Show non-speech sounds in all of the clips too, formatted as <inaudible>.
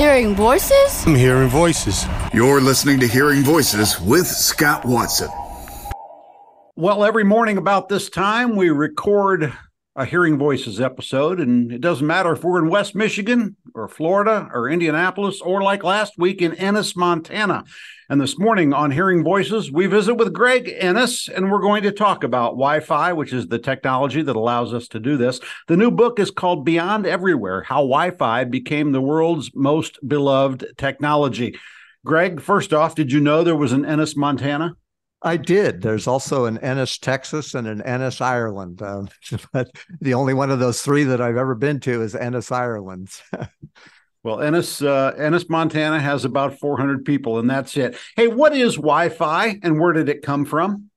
Hearing voices? I'm hearing voices. You're listening to Hearing Voices with Scott Watson. Well, every morning about this time, we record a Hearing Voices episode, and it doesn't matter if we're in West Michigan or Florida or Indianapolis or like last week in Ennis, Montana. And this morning on Hearing Voices, we visit with Greg Ennis, and we're going to talk about Wi Fi, which is the technology that allows us to do this. The new book is called Beyond Everywhere How Wi Fi Became the World's Most Beloved Technology. Greg, first off, did you know there was an Ennis, Montana? I did. There's also an Ennis, Texas, and an Ennis, Ireland. Uh, <laughs> but the only one of those three that I've ever been to is Ennis, Ireland. <laughs> Well, Ennis, uh, Ennis, Montana has about 400 people, and that's it. Hey, what is Wi-Fi, and where did it come from?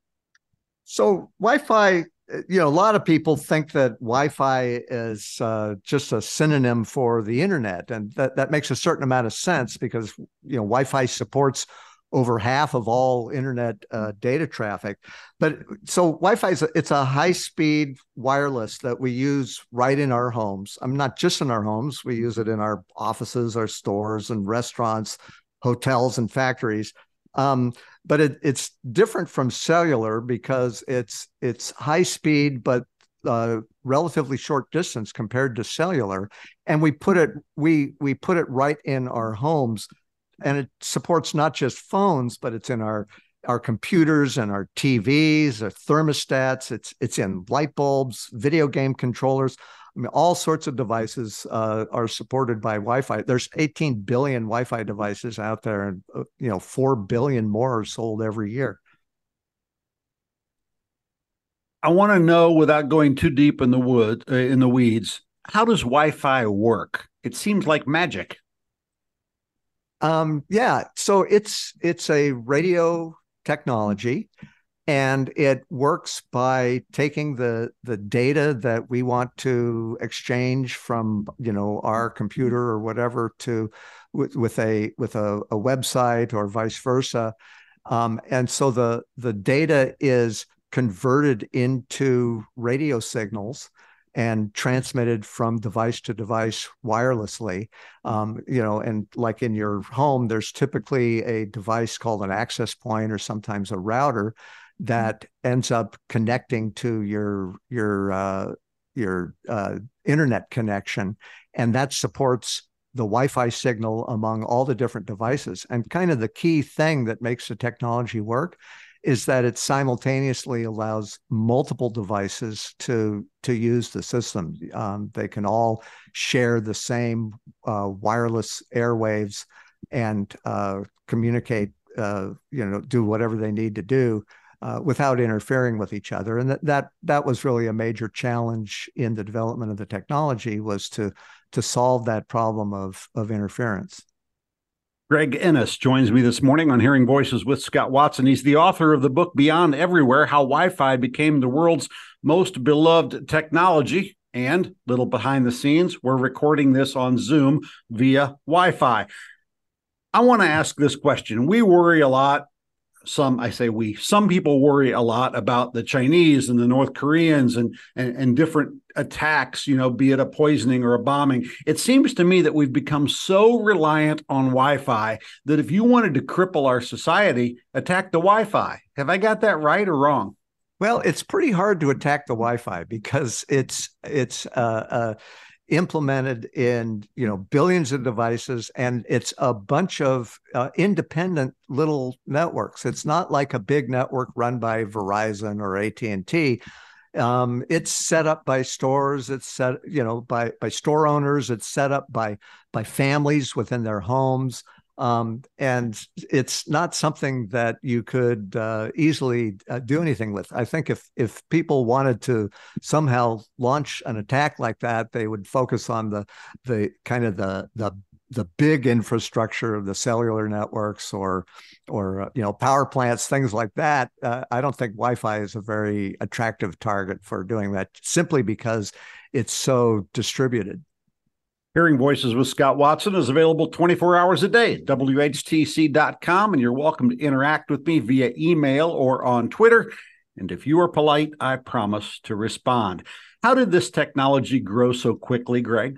So, Wi-Fi, you know, a lot of people think that Wi-Fi is uh, just a synonym for the internet, and that that makes a certain amount of sense because you know Wi-Fi supports over half of all internet uh, data traffic. But so Wi-Fi is a, it's a high-speed wireless that we use right in our homes. I'm mean, not just in our homes; we use it in our offices, our stores, and restaurants, hotels, and factories. Um, but it, it's different from cellular because it's it's high speed, but uh, relatively short distance compared to cellular, and we put it we we put it right in our homes and it supports not just phones, but it's in our our computers and our TVs, our thermostats. It's it's in light bulbs, video game controllers. I mean, all sorts of devices uh, are supported by Wi-Fi. There's 18 billion Wi-Fi devices out there, and uh, you know, four billion more are sold every year. I want to know, without going too deep in the wood uh, in the weeds, how does Wi-Fi work? It seems like magic. Um, yeah, so it's it's a radio technology, and it works by taking the the data that we want to exchange from you know our computer or whatever to with, with a with a, a website or vice versa, um, and so the the data is converted into radio signals and transmitted from device to device wirelessly. Um, you know, and like in your home, there's typically a device called an access point or sometimes a router that ends up connecting to your your uh, your uh, internet connection, and that supports the Wi-Fi signal among all the different devices. And kind of the key thing that makes the technology work is that it simultaneously allows multiple devices to to use the system. Um, they can all share the same uh, wireless airwaves and uh, communicate. Uh, you know, do whatever they need to do uh, without interfering with each other. And that that that was really a major challenge in the development of the technology was to to solve that problem of of interference. Greg Ennis joins me this morning on Hearing Voices with Scott Watson. He's the author of the book Beyond Everywhere How Wi Fi Became the World's Most Beloved Technology. And little behind the scenes, we're recording this on Zoom via Wi Fi. I want to ask this question. We worry a lot some i say we some people worry a lot about the chinese and the north koreans and, and and different attacks you know be it a poisoning or a bombing. It seems to me that we've become so reliant on wi-fi that if you wanted to cripple our society attack the wi-fi. Have i got that right or wrong? Well it's pretty hard to attack the wi-fi because it's it's uh, uh implemented in you know billions of devices and it's a bunch of uh, independent little networks. It's not like a big network run by verizon or at&t um, it's set up by stores it's set you know by by store owners it's set up by by families within their homes um, and it's not something that you could uh, easily uh, do anything with. I think if if people wanted to somehow launch an attack like that, they would focus on the the kind of the the the big infrastructure of the cellular networks or or uh, you know power plants things like that uh, i don't think wi-fi is a very attractive target for doing that simply because it's so distributed Hearing Voices with Scott Watson is available 24 hours a day at WHTC.com, and you're welcome to interact with me via email or on Twitter. And if you are polite, I promise to respond. How did this technology grow so quickly, Greg?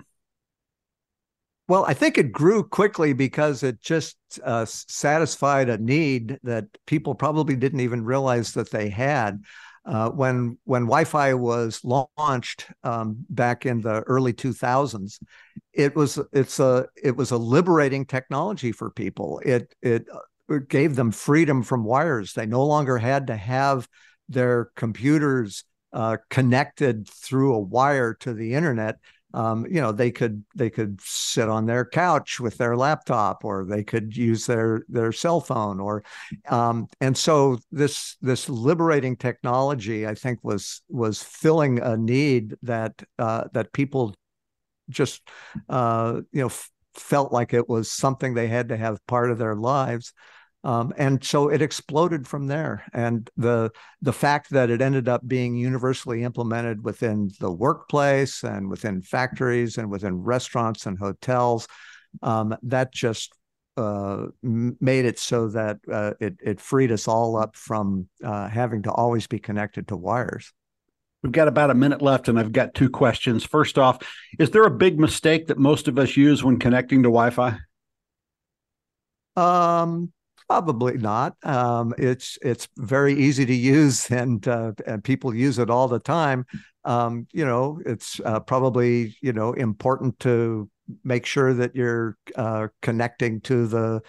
Well, I think it grew quickly because it just uh, satisfied a need that people probably didn't even realize that they had. Uh, when when Wi-Fi was launched um, back in the early 2000s, it was it's a it was a liberating technology for people. It it, it gave them freedom from wires. They no longer had to have their computers uh, connected through a wire to the internet um, you know they could they could sit on their couch with their laptop or they could use their their cell phone or um, and so this this liberating technology i think was was filling a need that uh, that people just uh, you know f- felt like it was something they had to have part of their lives um, and so it exploded from there. And the the fact that it ended up being universally implemented within the workplace and within factories and within restaurants and hotels, um, that just uh, made it so that uh, it it freed us all up from uh, having to always be connected to wires. We've got about a minute left, and I've got two questions. First off, is there a big mistake that most of us use when connecting to Wi-Fi? Um, Probably not. Um, it's it's very easy to use, <laughs> and uh, and people use it all the time. Um, you know, it's uh, probably you know important to make sure that you're uh, connecting to the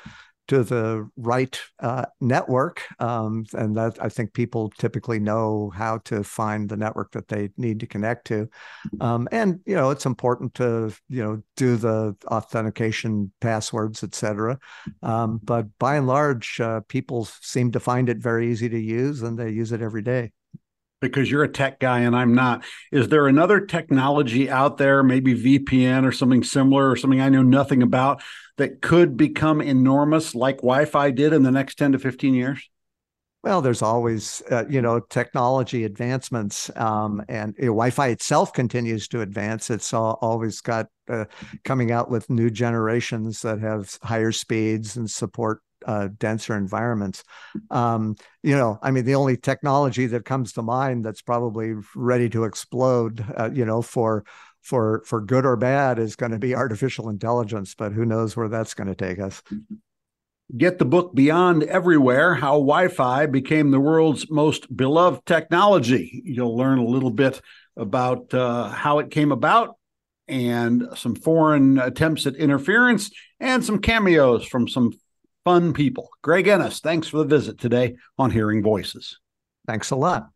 to the right uh, network, um, and that I think people typically know how to find the network that they need to connect to, um, and you know it's important to you know do the authentication passwords, etc. Um, but by and large, uh, people seem to find it very easy to use, and they use it every day because you're a tech guy and I'm not. Is there another technology out there, maybe VPN or something similar or something I know nothing about that could become enormous like Wi-Fi did in the next 10 to 15 years? Well, there's always, uh, you know, technology advancements, um, and you know, Wi-Fi itself continues to advance. It's all, always got uh, coming out with new generations that have higher speeds and support uh, denser environments. Um, you know, I mean, the only technology that comes to mind that's probably ready to explode, uh, you know, for for for good or bad is going to be artificial intelligence. But who knows where that's going to take us? Get the book Beyond Everywhere How Wi Fi Became the World's Most Beloved Technology. You'll learn a little bit about uh, how it came about and some foreign attempts at interference and some cameos from some fun people. Greg Ennis, thanks for the visit today on Hearing Voices. Thanks a lot.